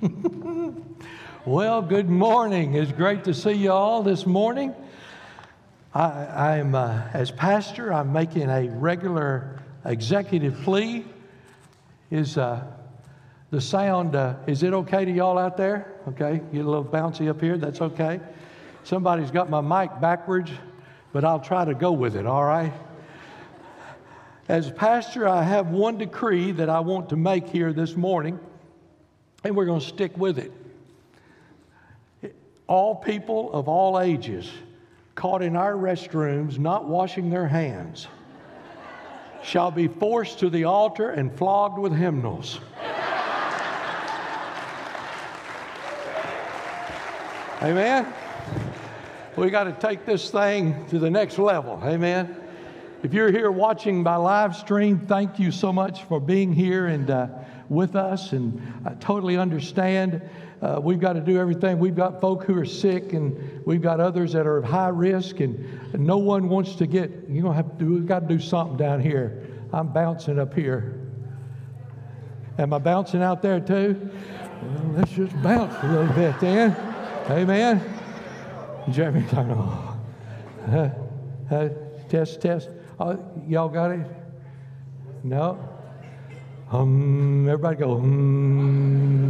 well, good morning. It's great to see you all this morning. I, am uh, as pastor, I'm making a regular executive plea. Is uh, the sound, uh, is it okay to y'all out there? Okay, get a little bouncy up here, that's okay. Somebody's got my mic backwards, but I'll try to go with it, all right? As pastor, I have one decree that I want to make here this morning, and we're going to stick with it. All people of all ages caught in our restrooms not washing their hands shall be forced to the altar and flogged with hymnals. Amen. We got to take this thing to the next level. Amen. If you're here watching by live stream, thank you so much for being here and uh, with us. And I totally understand. Uh, we've got to do everything. We've got folk who are sick, and we've got others that are of high risk, and, no one wants to get. You know, have to. We've got to do something down here. I'm bouncing up here. Am I bouncing out there too? Well, let's just bounce a little bit then. Amen. Jeremy, I know. Uh, uh, test, test. Uh, y'all got it? No? Um, everybody go, um.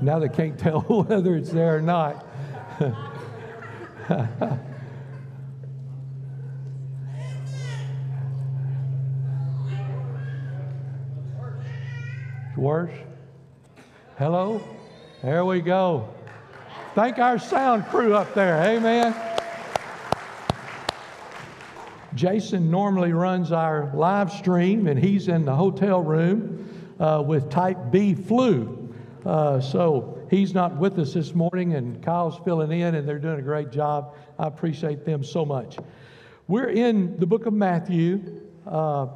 Now they can't tell whether it's there or not. It's worse. Hello? There we go. Thank our sound crew up there. Amen. Jason normally runs our live stream, and he's in the hotel room uh, with type B flu. Uh, so he's not with us this morning, and Kyle's filling in, and they're doing a great job. I appreciate them so much. We're in the book of Matthew, uh,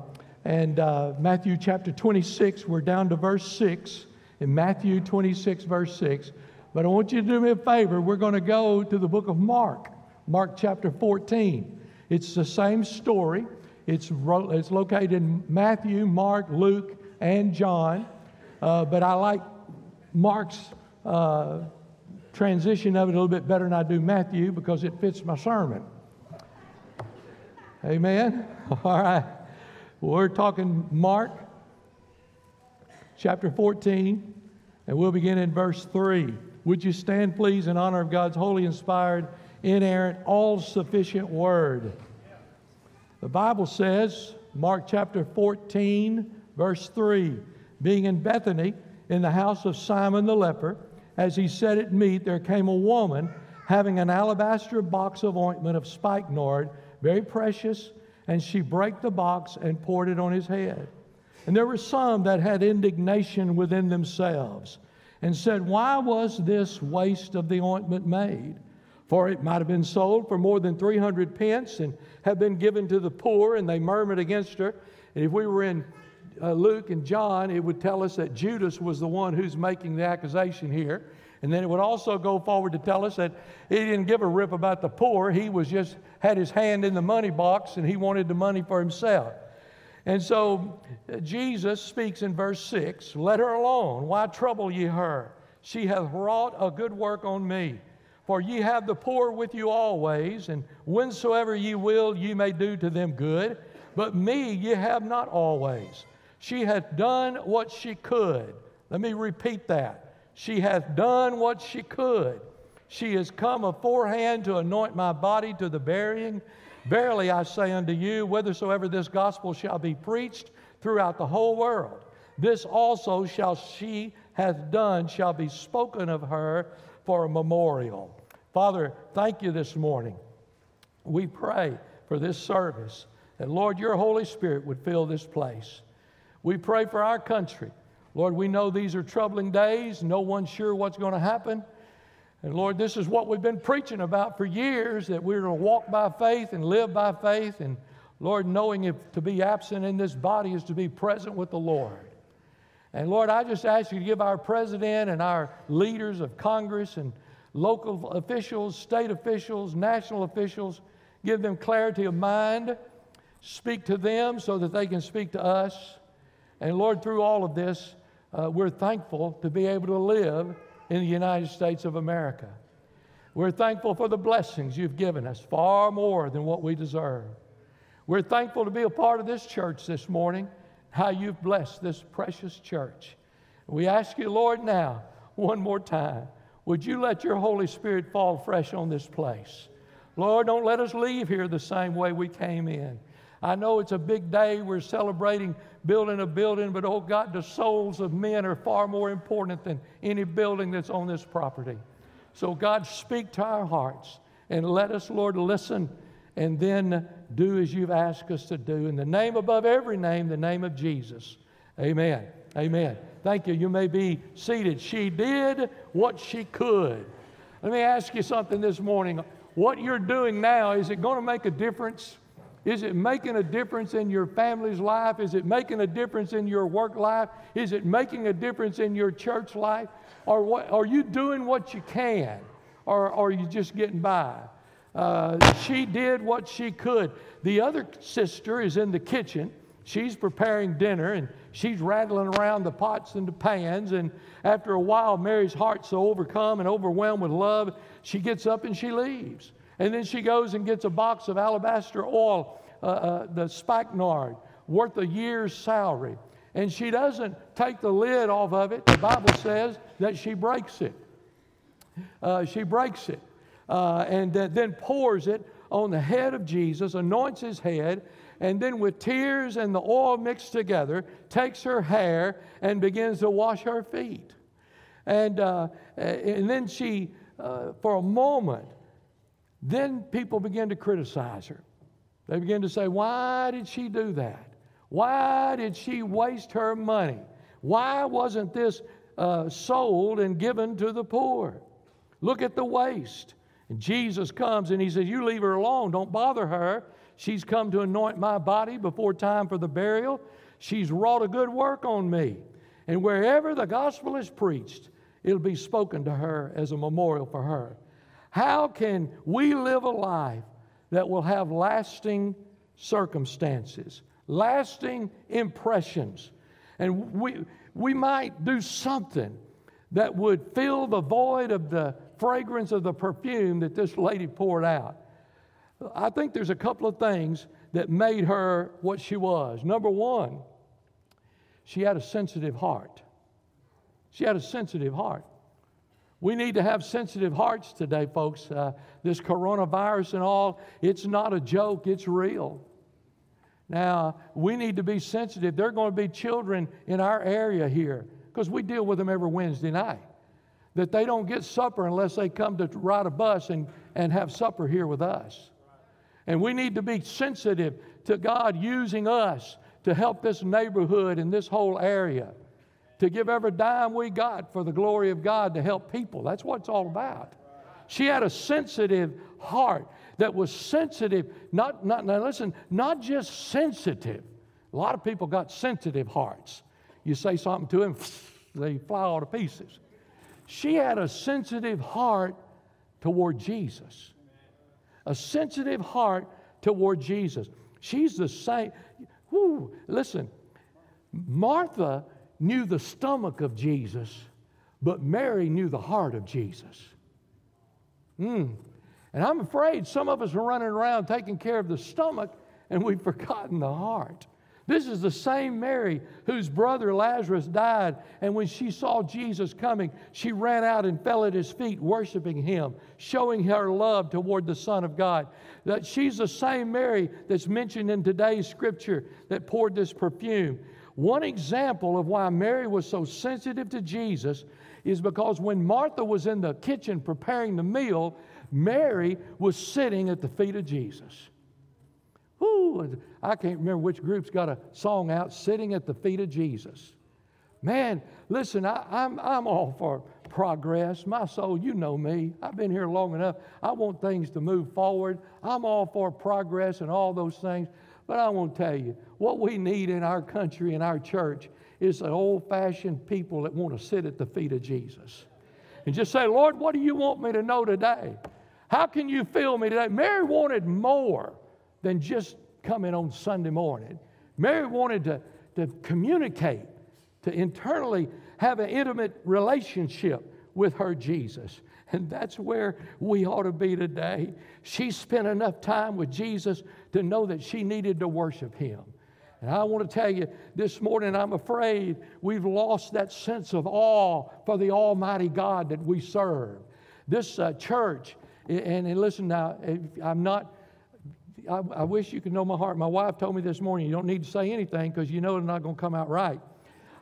and uh, Matthew chapter 26. We're down to verse 6. In Matthew 26, verse 6. But I want you to do me a favor. We're going to go to the book of Mark, Mark chapter 14. It's the same story. It's, it's located in Matthew, Mark, Luke, and John. Uh, but I like Mark's uh, transition of it a little bit better than I do Matthew because it fits my sermon. Amen? All right. We're talking Mark chapter 14, and we'll begin in verse 3. Would you stand, please, in honor of God's holy, inspired, inerrant, all sufficient word? The Bible says, Mark chapter 14, verse 3 being in Bethany in the house of Simon the leper, as he sat at meat, there came a woman having an alabaster box of ointment of spikenard, very precious, and she brake the box and poured it on his head. And there were some that had indignation within themselves and said, Why was this waste of the ointment made? For it might have been sold for more than 300 pence and have been given to the poor, and they murmured against her. And if we were in uh, Luke and John, it would tell us that Judas was the one who's making the accusation here. And then it would also go forward to tell us that he didn't give a rip about the poor. He was just had his hand in the money box and he wanted the money for himself. And so uh, Jesus speaks in verse 6 Let her alone. Why trouble ye her? She hath wrought a good work on me. For ye have the poor with you always, and whensoever ye will, ye may do to them good. But me ye have not always. She hath done what she could. Let me repeat that. She hath done what she could. She is come aforehand to anoint my body to the burying. Verily I say unto you, whithersoever this gospel shall be preached throughout the whole world, this also shall she hath done, shall be spoken of her for a memorial. Father, thank you this morning. We pray for this service that, Lord, your Holy Spirit would fill this place. We pray for our country. Lord, we know these are troubling days. No one's sure what's going to happen. And Lord, this is what we've been preaching about for years that we're going to walk by faith and live by faith. And Lord, knowing if to be absent in this body is to be present with the Lord. And Lord, I just ask you to give our president and our leaders of Congress and local officials, state officials, national officials, give them clarity of mind. Speak to them so that they can speak to us. And Lord, through all of this, uh, we're thankful to be able to live in the United States of America. We're thankful for the blessings you've given us, far more than what we deserve. We're thankful to be a part of this church this morning, how you've blessed this precious church. We ask you, Lord, now, one more time, would you let your Holy Spirit fall fresh on this place? Lord, don't let us leave here the same way we came in. I know it's a big day. We're celebrating building a building, but oh God, the souls of men are far more important than any building that's on this property. So, God, speak to our hearts and let us, Lord, listen and then do as you've asked us to do. In the name above every name, the name of Jesus. Amen. Amen. Thank you. You may be seated. She did what she could. Let me ask you something this morning. What you're doing now, is it going to make a difference? Is it making a difference in your family's life? Is it making a difference in your work life? Is it making a difference in your church life? Or what, are you doing what you can? Or, or are you just getting by? Uh, she did what she could. The other sister is in the kitchen. She's preparing dinner and she's rattling around the pots and the pans. And after a while, Mary's heart's so overcome and overwhelmed with love, she gets up and she leaves. And then she goes and gets a box of alabaster oil, uh, uh, the spikenard, worth a year's salary. And she doesn't take the lid off of it. The Bible says that she breaks it. Uh, she breaks it uh, and then pours it on the head of Jesus, anoints his head, and then with tears and the oil mixed together, takes her hair and begins to wash her feet. And, uh, and then she, uh, for a moment, then people begin to criticize her. They begin to say, Why did she do that? Why did she waste her money? Why wasn't this uh, sold and given to the poor? Look at the waste. And Jesus comes and he says, You leave her alone. Don't bother her. She's come to anoint my body before time for the burial. She's wrought a good work on me. And wherever the gospel is preached, it'll be spoken to her as a memorial for her. How can we live a life that will have lasting circumstances, lasting impressions? And we, we might do something that would fill the void of the fragrance of the perfume that this lady poured out. I think there's a couple of things that made her what she was. Number one, she had a sensitive heart. She had a sensitive heart. We need to have sensitive hearts today, folks. Uh, this coronavirus and all, it's not a joke, it's real. Now, we need to be sensitive. There are going to be children in our area here because we deal with them every Wednesday night that they don't get supper unless they come to ride a bus and, and have supper here with us. And we need to be sensitive to God using us to help this neighborhood and this whole area to give every dime we got for the glory of God to help people. That's what it's all about. She had a sensitive heart that was sensitive, not, not now listen, not just sensitive. A lot of people got sensitive hearts. You say something to them, they fly all to pieces. She had a sensitive heart toward Jesus. A sensitive heart toward Jesus. She's the same. Whoo, listen, Martha knew the stomach of Jesus, but Mary knew the heart of Jesus. Mm. And I'm afraid some of us are running around taking care of the stomach and we've forgotten the heart. This is the same Mary whose brother Lazarus died, and when she saw Jesus coming, she ran out and fell at his feet, worshiping him, showing her love toward the Son of God. That she's the same Mary that's mentioned in today's scripture that poured this perfume. One example of why Mary was so sensitive to Jesus is because when Martha was in the kitchen preparing the meal, Mary was sitting at the feet of Jesus. Whoo, I can't remember which group's got a song out, Sitting at the Feet of Jesus. Man, listen, I, am I'm, I'm all for progress. My soul, you know me. I've been here long enough. I want things to move forward. I'm all for progress and all those things. But I want to tell you, what we need in our country and our church is an old fashioned people that want to sit at the feet of Jesus and just say, Lord, what do you want me to know today? How can you fill me today? Mary wanted more than just coming on Sunday morning. Mary wanted to, to communicate to internally have an intimate relationship with her Jesus. And that's where we ought to be today. She spent enough time with Jesus to know that she needed to worship him. And I want to tell you this morning, I'm afraid we've lost that sense of awe for the Almighty God that we serve. This uh, church, and, and, listen now, I'm not, I, I, wish you could know my heart. My wife told me this morning, you don't need to say anything because you know it's not going to come out right.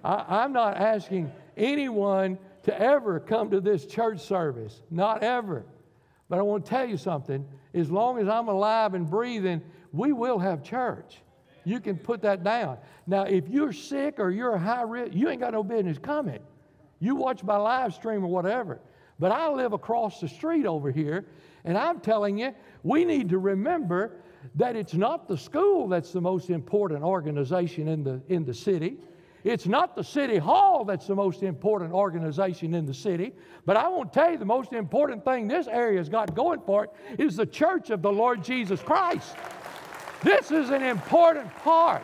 I, I'm not asking anyone to ever come to this church service, not ever. But I want to tell you something as long as I'm alive and breathing, we will have church. You can put that down. Now, if you're sick or you're a high risk, you ain't got no business coming. You watch my live stream or whatever. But I live across the street over here, and I'm telling you, we need to remember that it's not the school that's the most important organization in the, in the city. It's not the city hall that's the most important organization in the city, but I won't tell you the most important thing this area's got going for it is the church of the Lord Jesus Christ. This is an important part.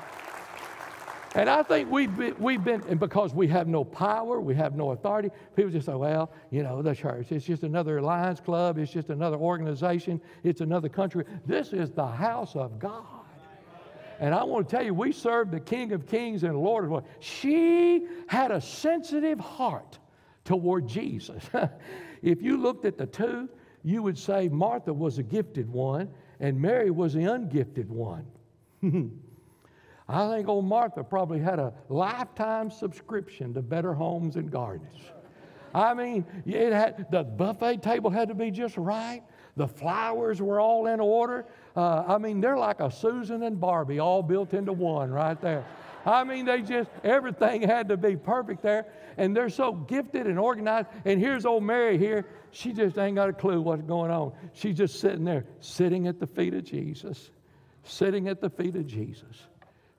And I think we've been, we've been, and because we have no power, we have no authority, people just say, well, you know, the church, it's just another Lions Club, it's just another organization, it's another country. This is the house of God. And I want to tell you, we serve the King of Kings and Lord of Lords. She had a sensitive heart toward Jesus. if you looked at the two, you would say Martha was a gifted one and Mary was the ungifted one. I think old Martha probably had a lifetime subscription to Better Homes and Gardens. I mean, it had, the buffet table had to be just right. The flowers were all in order. Uh, I mean, they're like a Susan and Barbie all built into one right there. I mean, they just, everything had to be perfect there. And they're so gifted and organized. And here's old Mary here. She just ain't got a clue what's going on. She's just sitting there, sitting at the feet of Jesus, sitting at the feet of Jesus.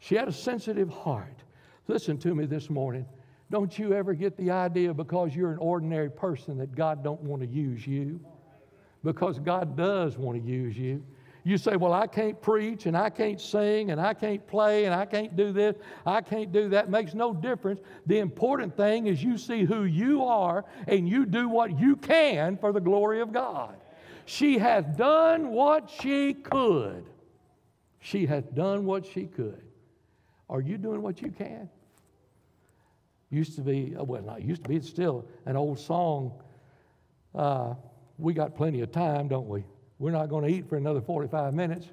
She had a sensitive heart. Listen to me this morning. Don't you ever get the idea because you're an ordinary person that God don't want to use you because God does want to use you. You say, Well, I can't preach and I can't sing and I can't play and I can't do this, I can't do that. Makes no difference. The important thing is you see who you are and you do what you can for the glory of God. She hath done what she could. She hath done what she could. Are you doing what you can? Used to be, well, not used to be, it's still an old song. Uh, we got plenty of time, don't we? We're not going to eat for another 45 minutes.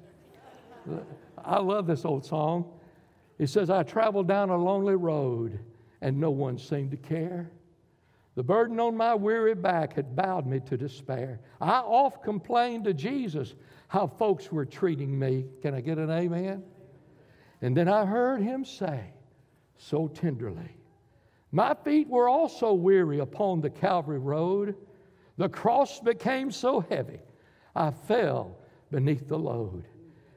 I love this old song. It says, I traveled down a lonely road and no one seemed to care. The burden on my weary back had bowed me to despair. I oft complained to Jesus how folks were treating me. Can I get an amen? And then I heard him say so tenderly, My feet were also weary upon the Calvary road. The cross became so heavy, I fell beneath the load.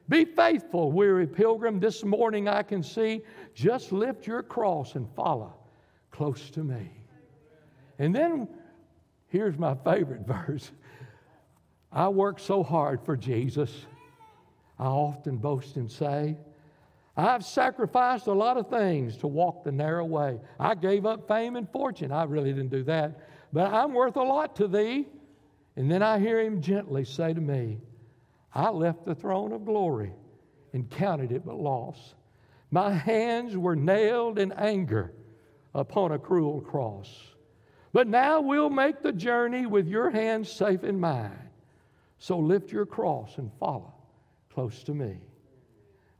Be faithful, weary pilgrim. This morning I can see. Just lift your cross and follow close to me. And then here's my favorite verse I work so hard for Jesus. I often boast and say, I've sacrificed a lot of things to walk the narrow way. I gave up fame and fortune. I really didn't do that but I'm worth a lot to thee. And then I hear him gently say to me, I left the throne of glory and counted it but loss. My hands were nailed in anger upon a cruel cross. But now we'll make the journey with your hands safe in mine. So lift your cross and follow close to me.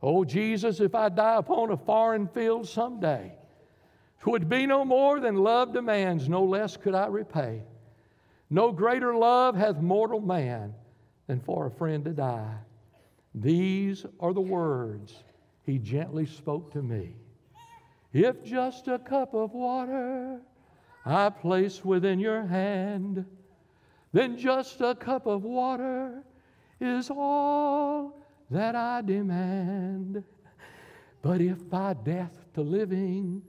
Oh, Jesus, if I die upon a foreign field someday, would be no more than love demands, no less could I repay. No greater love hath mortal man than for a friend to die. These are the words he gently spoke to me. If just a cup of water I place within your hand, then just a cup of water is all that I demand. But if by death to living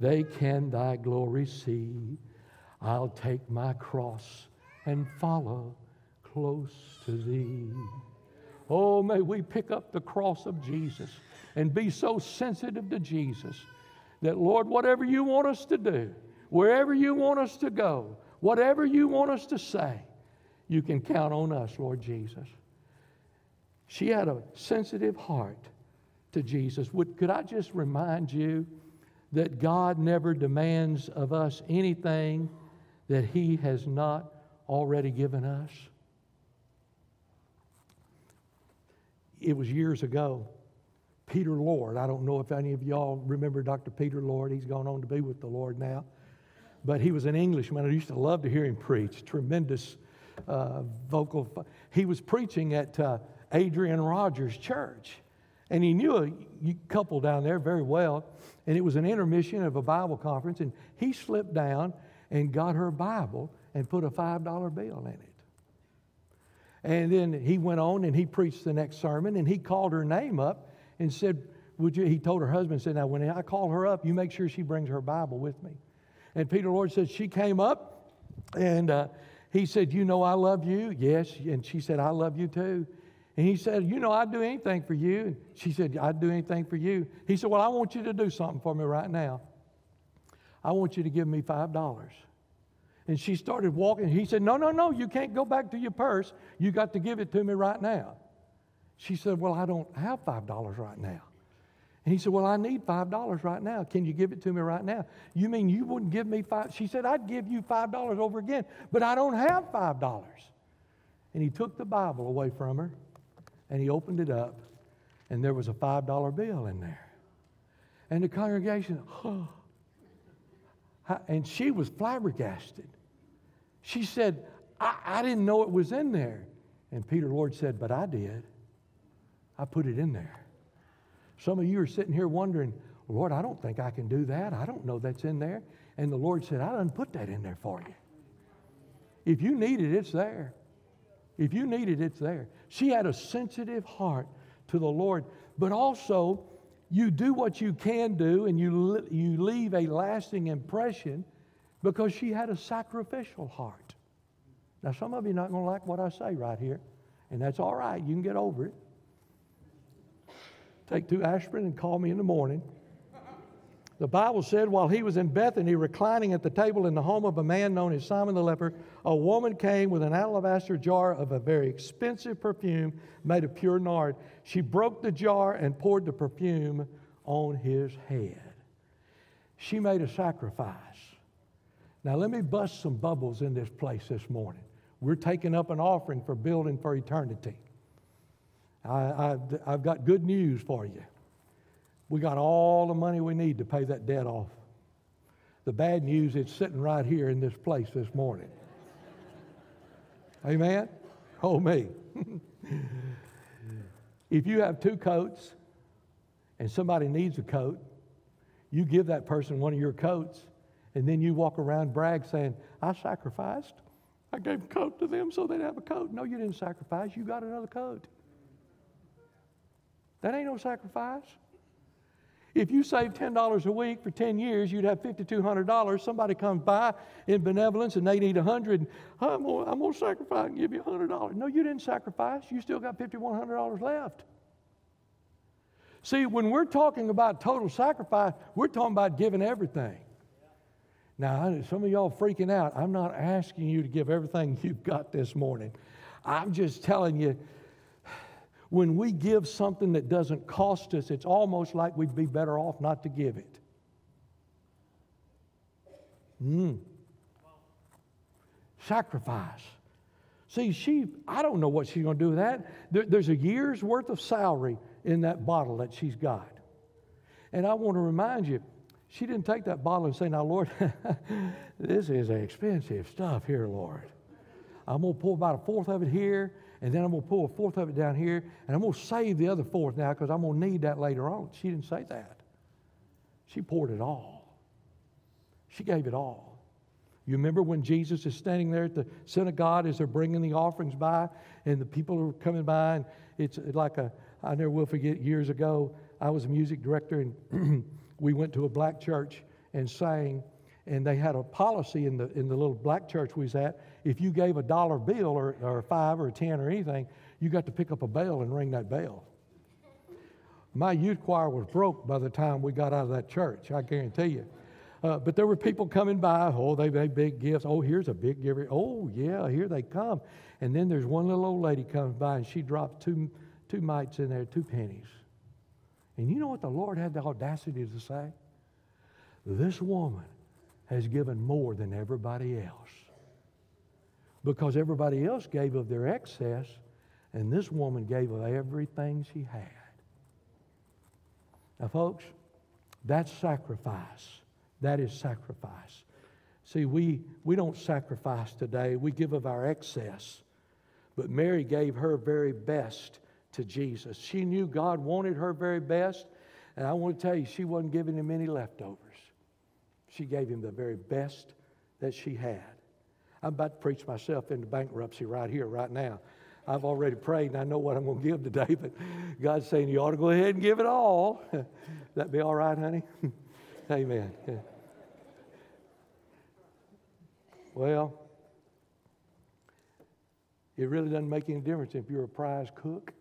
they can thy glory see. I'll take my cross and follow close to thee. Oh, may we pick up the cross of Jesus and be so sensitive to Jesus that, Lord, whatever you want us to do, wherever you want us to go, whatever you want us to say, you can count on us, Lord Jesus. She had a sensitive heart to Jesus. Would, could I just remind you that God never demands of us anything that He has not already given us? It was years ago. Peter Lord, I don't know if any of y'all remember Dr. Peter Lord. He's gone on to be with the Lord now. But he was an Englishman. I used to love to hear him preach. Tremendous uh, vocal. He was preaching at uh, Adrian Rogers Church. And he knew a couple down there very well. And it was an intermission of a Bible conference. And he slipped down and got her Bible and put a $5 bill in it. And then he went on and he preached the next sermon and he called her name up and said, Would you? He told her husband, said, Now, when I call her up, you make sure she brings her Bible with me. And Peter Lord said, She came up and uh, he said, You know, I love you. Yes. And she said, I love you too. And he said, You know, I'd do anything for you. And she said, I'd do anything for you. He said, Well, I want you to do something for me right now. I want you to give me $5. And she started walking. He said, No, no, no, you can't go back to your purse. You got to give it to me right now. She said, Well, I don't have $5 right now. And he said, Well, I need $5 right now. Can you give it to me right now? You mean you wouldn't give me five? She said, I'd give you $5 over again, but I don't have $5. And he took the Bible away from her and he opened it up, and there was a $5 bill in there. And the congregation, oh, and she was flabbergasted. She said, I, I didn't know it was in there. And Peter Lord said, But I did. I put it in there. Some of you are sitting here wondering, Lord, I don't think I can do that. I don't know that's in there. And the Lord said, I didn't put that in there for you. If you need it, it's there. If you need it, it's there. She had a sensitive heart to the Lord, but also you do what you can do and you, you leave a lasting impression because she had a sacrificial heart. Now, some of you are not going to like what I say right here, and that's all right. You can get over it. Take two aspirin and call me in the morning. The Bible said while he was in Bethany, reclining at the table in the home of a man known as Simon the leper, a woman came with an alabaster jar of a very expensive perfume made of pure nard. She broke the jar and poured the perfume on his head. She made a sacrifice. Now, let me bust some bubbles in this place this morning. We're taking up an offering for building for eternity. I, have got good news for you. We got all the money we need to pay that debt off. The bad news, it's sitting right here in this place this morning. Amen? Oh, me. if you have two coats and somebody needs a coat, you give that person one of your coats, and then you walk around brag saying, I sacrificed. I gave a coat to them so they'd have a coat. No, you didn't sacrifice. You got another coat. That ain't no sacrifice. If you save $10 a week for 10 years, you'd have $5,200. Somebody comes by in benevolence and they need 100 I'm to sacrifice and give you $100. No, you didn't sacrifice. You still got $5,100 left. See, when we're talking about total sacrifice, we're talking about giving everything. Now, some of y'all freaking out. I'm not asking you to give everything you've got this morning. I'm just telling you when we give something that doesn't cost us, it's almost like we'd be better off not to give it. Mm. Sacrifice. See, she, I don't know what she's going to do with that. There, there's a year's worth of salary in that bottle that she's got. And I want to remind you, she didn't take that bottle and say, Now, Lord, this is expensive stuff here, Lord. I'm going to pour about a fourth of it here, and then I'm going to pull a fourth of it down here, and I'm going to save the other fourth now because I'm going to need that later on. She didn't say that. She poured it all. She gave it all. You remember when Jesus is standing there at the synagogue as they're bringing the offerings by, and the people are coming by, and it's like a, I never will forget, years ago, I was a music director, and we went to a black church and sang and they had a policy in the, in the little black church we was at. If you gave a dollar bill or, or five or ten or anything, you got to pick up a bell and ring that bell. My youth choir was broke by the time we got out of that church, I guarantee you. Uh, but there were people coming by. Oh, they made big gifts. Oh, here's a big gift. Oh, yeah, here they come. And then there's one little old lady comes by and she drops two, two mites in there, two pennies. And you know what the Lord had the audacity to say? This woman has given more than everybody else. Because everybody else gave of their excess, and this woman gave of everything she had. Now, folks, that's sacrifice. That is sacrifice. See, we, we don't sacrifice today, we give of our excess. But Mary gave her very best to Jesus. She knew God wanted her very best, and I want to tell you, she wasn't giving him any leftovers. She gave him the very best that she had. I'm about to preach myself into bankruptcy right here, right now. I've already prayed and I know what I'm going to give today, but God's saying you ought to go ahead and give it all. that be all right, honey? Amen. Well, it really doesn't make any difference if you're a prize cook.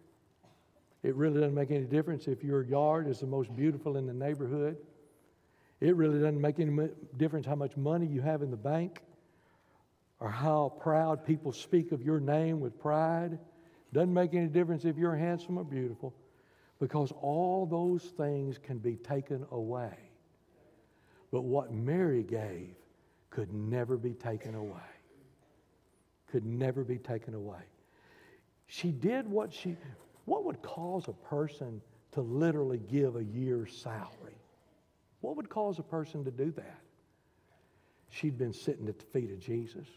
It really doesn't make any difference if your yard is the most beautiful in the neighborhood. It really doesn't make any difference how much money you have in the bank or how proud people speak of your name with pride. Doesn't make any difference if you're handsome or beautiful because all those things can be taken away. But what Mary gave could never be taken away. Could never be taken away. She did what she, what would cause a person to literally give a year's salary? What would cause a person to do that? She'd been sitting at the feet of Jesus.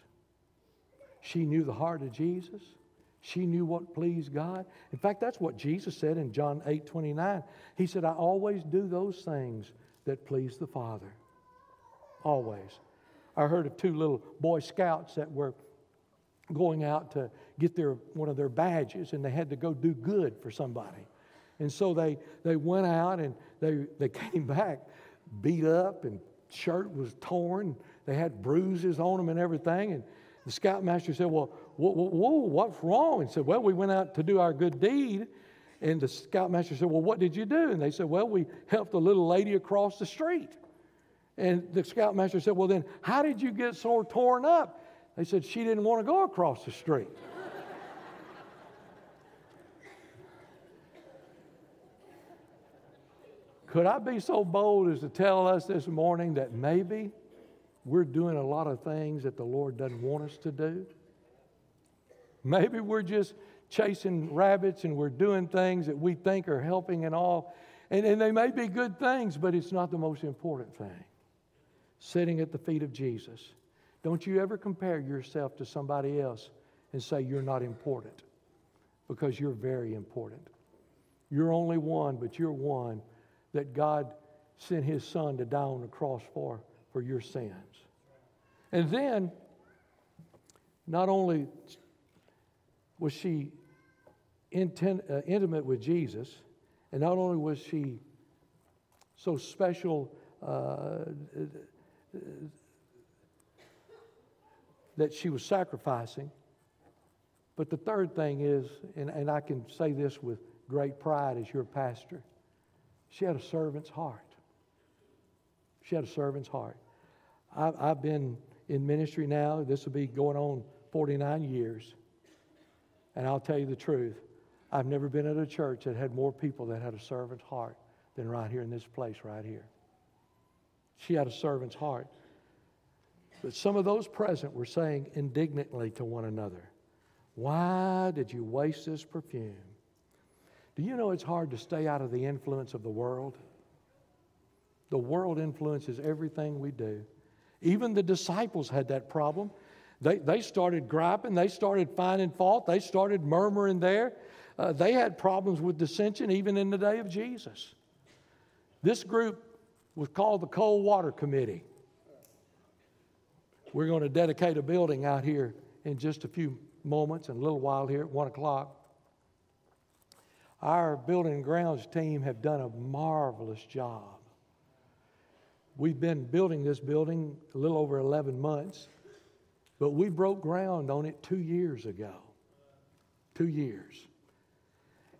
She knew the heart of Jesus. She knew what pleased God. In fact, that's what Jesus said in John 8 29. He said, I always do those things that please the Father. Always. I heard of two little Boy Scouts that were going out to get their, one of their badges, and they had to go do good for somebody. And so they, they went out and they, they came back beat up and shirt was torn. They had bruises on them and everything. And the scoutmaster said, Well, whoa, whoa, what's wrong? And said, Well, we went out to do our good deed. And the scoutmaster said, Well, what did you do? And they said, Well, we helped a little lady across the street. And the scoutmaster said, Well, then how did you get so torn up? They said, She didn't want to go across the street. Could I be so bold as to tell us this morning that maybe we're doing a lot of things that the Lord doesn't want us to do? Maybe we're just chasing rabbits and we're doing things that we think are helping and all. And, and they may be good things, but it's not the most important thing. Sitting at the feet of Jesus. Don't you ever compare yourself to somebody else and say you're not important because you're very important. You're only one, but you're one that God sent his son to die on the cross for, for your sins. And then, not only was she intent, uh, intimate with Jesus, and not only was she so special uh, that she was sacrificing, but the third thing is, and, and I can say this with great pride as your pastor she had a servant's heart. She had a servant's heart. I've, I've been in ministry now, this will be going on 49 years. And I'll tell you the truth, I've never been at a church that had more people that had a servant's heart than right here in this place, right here. She had a servant's heart. But some of those present were saying indignantly to one another, Why did you waste this perfume? Do you know it's hard to stay out of the influence of the world? The world influences everything we do. Even the disciples had that problem. They, they started griping, they started finding fault, they started murmuring there. Uh, they had problems with dissension even in the day of Jesus. This group was called the Cold Water Committee. We're going to dedicate a building out here in just a few moments and a little while here at 1 o'clock. Our building and grounds team have done a marvelous job. We've been building this building a little over 11 months, but we broke ground on it two years ago. Two years.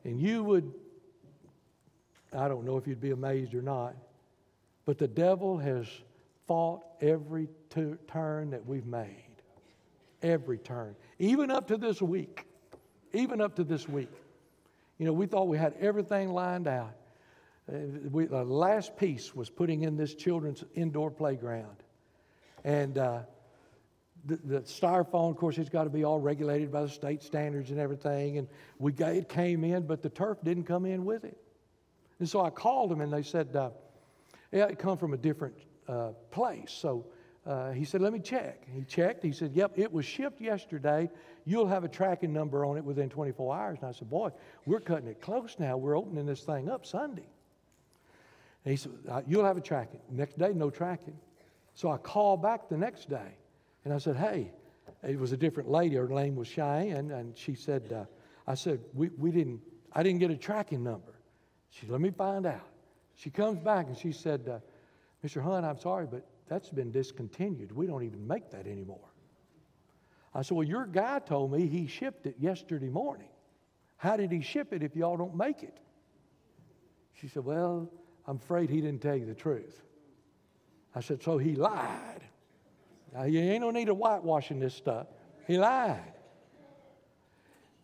And you would, I don't know if you'd be amazed or not, but the devil has fought every t- turn that we've made. Every turn. Even up to this week. Even up to this week. You know, we thought we had everything lined out. Uh, we, the last piece was putting in this children's indoor playground. And uh, the, the, styrofoam, of course, it's got to be all regulated by the state standards and everything. And we got, it came in, but the turf didn't come in with it. And so I called them, and they said, uh, "Yeah, it come from a different uh, place." So uh, he said, "Let me check." He checked. He said, "Yep, it was shipped yesterday. You'll have a tracking number on it within 24 hours." And I said, "Boy, we're cutting it close now. We're opening this thing up Sunday." And he said, "You'll have a tracking." Next day, no tracking. So I called back the next day, and I said, "Hey." It was a different lady. Her name was Cheyenne, and she said, uh, "I said we, we didn't. I didn't get a tracking number." She said, Let me find out. She comes back and she said, uh, Mr. Hunt, I'm sorry, but that's been discontinued. We don't even make that anymore. I said, Well, your guy told me he shipped it yesterday morning. How did he ship it if y'all don't make it? She said, Well, I'm afraid he didn't tell you the truth. I said, So he lied. Now, you ain't no need of whitewashing this stuff. He lied.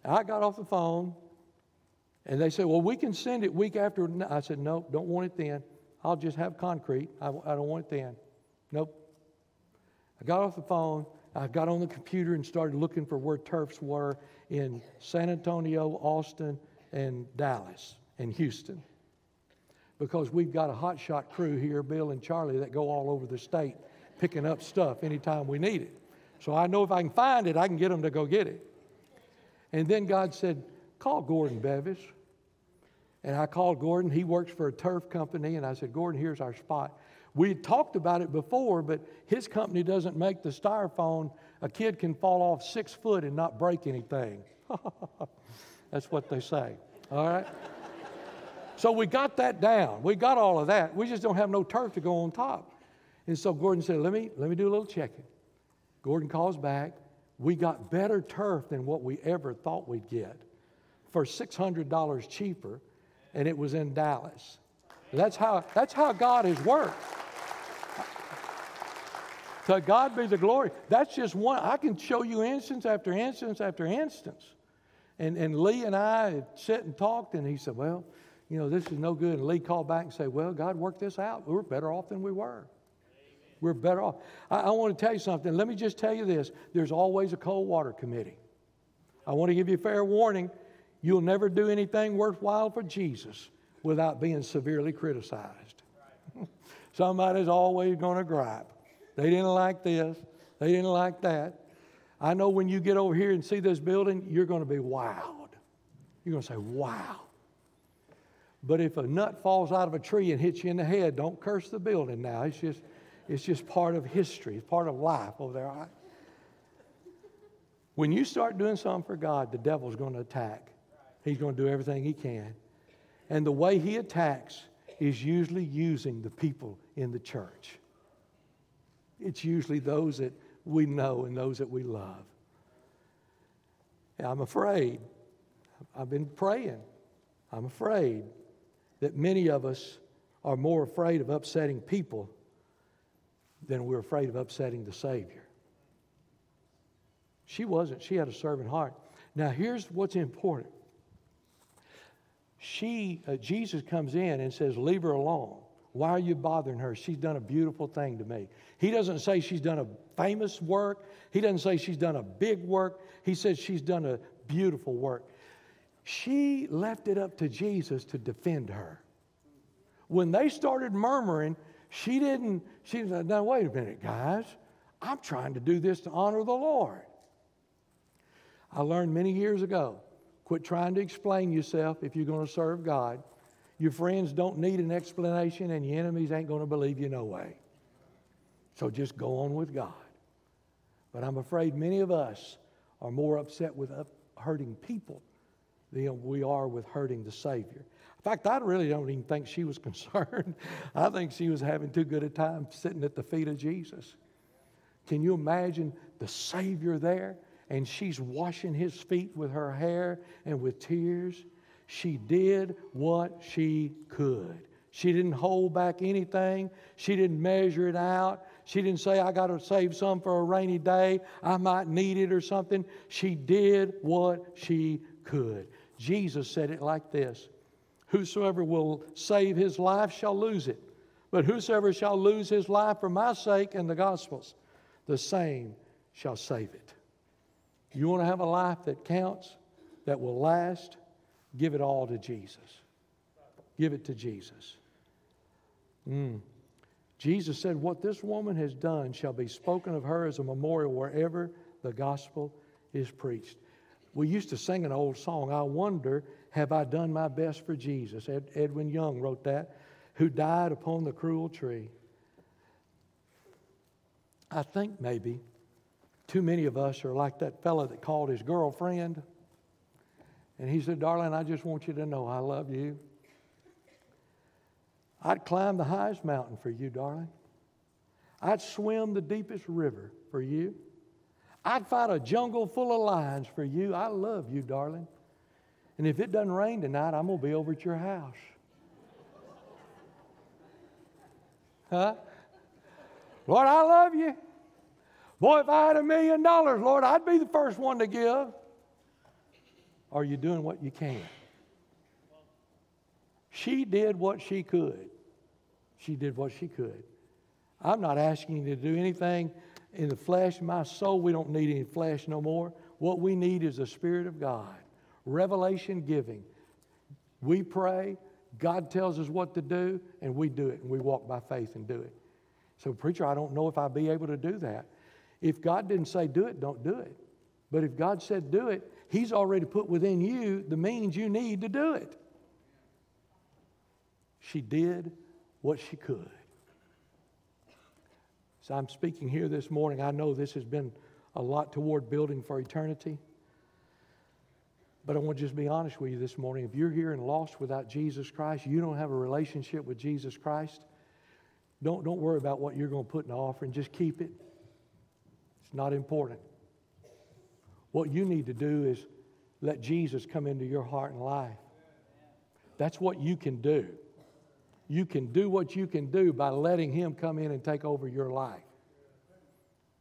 I got off the phone and they said, Well, we can send it week after. I said, No, don't want it then. I'll just have concrete. I, I don't want it then. Nope. I got off the phone. I got on the computer and started looking for where turfs were in San Antonio, Austin, and Dallas, and Houston. Because we've got a hotshot crew here, Bill and Charlie, that go all over the state picking up stuff anytime we need it. So I know if I can find it, I can get them to go get it. And then God said, Call Gordon Bevis. And I called Gordon. He works for a turf company. And I said, Gordon, here's our spot. We had talked about it before, but his company doesn't make the styrofoam. A kid can fall off six foot and not break anything. That's what they say. All right? So we got that down. We got all of that. We just don't have no turf to go on top. And so Gordon said, Let me, let me do a little checking. Gordon calls back. We got better turf than what we ever thought we'd get for $600 cheaper, and it was in Dallas. That's how, that's how God has worked. To God be the glory. That's just one. I can show you instance after instance after instance. And, and Lee and I had sat and talked, and he said, Well, you know, this is no good. And Lee called back and said, Well, God worked this out. We are better off than we were. We're better off. I, I want to tell you something. Let me just tell you this there's always a cold water committee. I want to give you a fair warning. You'll never do anything worthwhile for Jesus without being severely criticized. Somebody's always going to gripe. They didn't like this, they didn't like that. I know when you get over here and see this building, you're going to be wild. You're going to say, wow. But if a nut falls out of a tree and hits you in the head, don't curse the building now. It's just, it's just part of history, it's part of life over there. When you start doing something for God, the devil's going to attack. He's going to do everything he can. And the way he attacks is usually using the people in the church. It's usually those that we know and those that we love. And I'm afraid, I've been praying, I'm afraid that many of us are more afraid of upsetting people than we're afraid of upsetting the Savior. She wasn't, she had a servant heart. Now, here's what's important she, uh, Jesus comes in and says, Leave her alone. Why are you bothering her? She's done a beautiful thing to me. He doesn't say she's done a famous work. He doesn't say she's done a big work. He says she's done a beautiful work. She left it up to Jesus to defend her. When they started murmuring, she didn't, she said, Now, wait a minute, guys. I'm trying to do this to honor the Lord. I learned many years ago Quit trying to explain yourself if you're going to serve God. Your friends don't need an explanation, and your enemies ain't going to believe you no way. So just go on with God. But I'm afraid many of us are more upset with hurting people than we are with hurting the Savior. In fact, I really don't even think she was concerned. I think she was having too good a time sitting at the feet of Jesus. Can you imagine the Savior there? and she's washing his feet with her hair and with tears. She did what she could. She didn't hold back anything. She didn't measure it out. She didn't say, I got to save some for a rainy day. I might need it or something. She did what she could. Jesus said it like this Whosoever will save his life shall lose it. But whosoever shall lose his life for my sake and the gospel's, the same shall save it. You want to have a life that counts, that will last? Give it all to Jesus. Give it to Jesus. Mm. Jesus said, What this woman has done shall be spoken of her as a memorial wherever the gospel is preached. We used to sing an old song, I wonder, have I done my best for Jesus? Ed, Edwin Young wrote that who died upon the cruel tree. I think maybe too many of us are like that fellow that called his girlfriend. And he said, Darling, I just want you to know I love you. I'd climb the highest mountain for you, darling. I'd swim the deepest river for you. I'd fight a jungle full of lions for you. I love you, darling. And if it doesn't rain tonight, I'm going to be over at your house. Huh? Lord, I love you. Boy, if I had a million dollars, Lord, I'd be the first one to give. Are you doing what you can? She did what she could. She did what she could. I'm not asking you to do anything in the flesh. My soul, we don't need any flesh no more. What we need is the Spirit of God, revelation giving. We pray, God tells us what to do, and we do it, and we walk by faith and do it. So, preacher, I don't know if I'll be able to do that. If God didn't say do it, don't do it. But if God said do it, He's already put within you the means you need to do it. She did what she could. So I'm speaking here this morning. I know this has been a lot toward building for eternity. But I want to just be honest with you this morning. If you're here and lost without Jesus Christ, you don't have a relationship with Jesus Christ, don't, don't worry about what you're going to put in the offering. Just keep it. It's not important. What you need to do is let Jesus come into your heart and life. That's what you can do. You can do what you can do by letting Him come in and take over your life.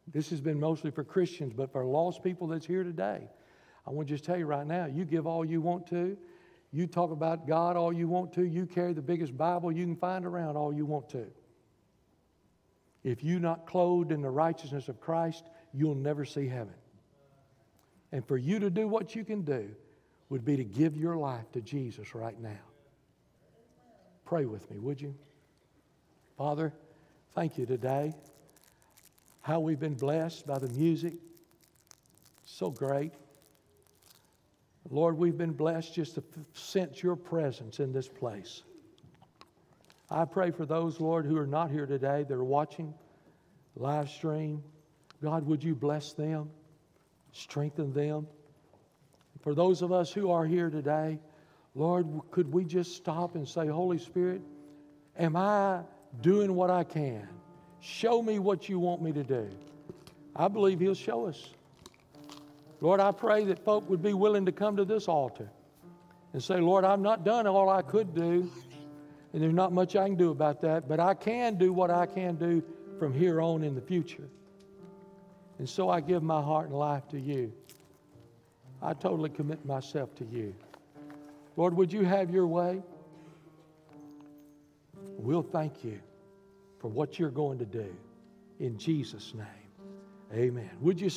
This has been mostly for Christians, but for lost people that's here today, I want to just tell you right now you give all you want to. You talk about God all you want to. You carry the biggest Bible you can find around all you want to. If you're not clothed in the righteousness of Christ, you'll never see heaven. And for you to do what you can do would be to give your life to Jesus right now. Pray with me, would you? Father, thank you today. How we've been blessed by the music. So great. Lord, we've been blessed just to sense your presence in this place. I pray for those, Lord, who are not here today, that are watching live stream. God, would you bless them, strengthen them? For those of us who are here today, Lord, could we just stop and say, Holy Spirit, am I doing what I can? Show me what you want me to do. I believe He'll show us. Lord, I pray that folk would be willing to come to this altar and say, Lord, I've not done all I could do, and there's not much I can do about that, but I can do what I can do from here on in the future. And so I give my heart and life to you. I totally commit myself to you. Lord, would you have your way? We'll thank you for what you're going to do. In Jesus' name, amen. Would you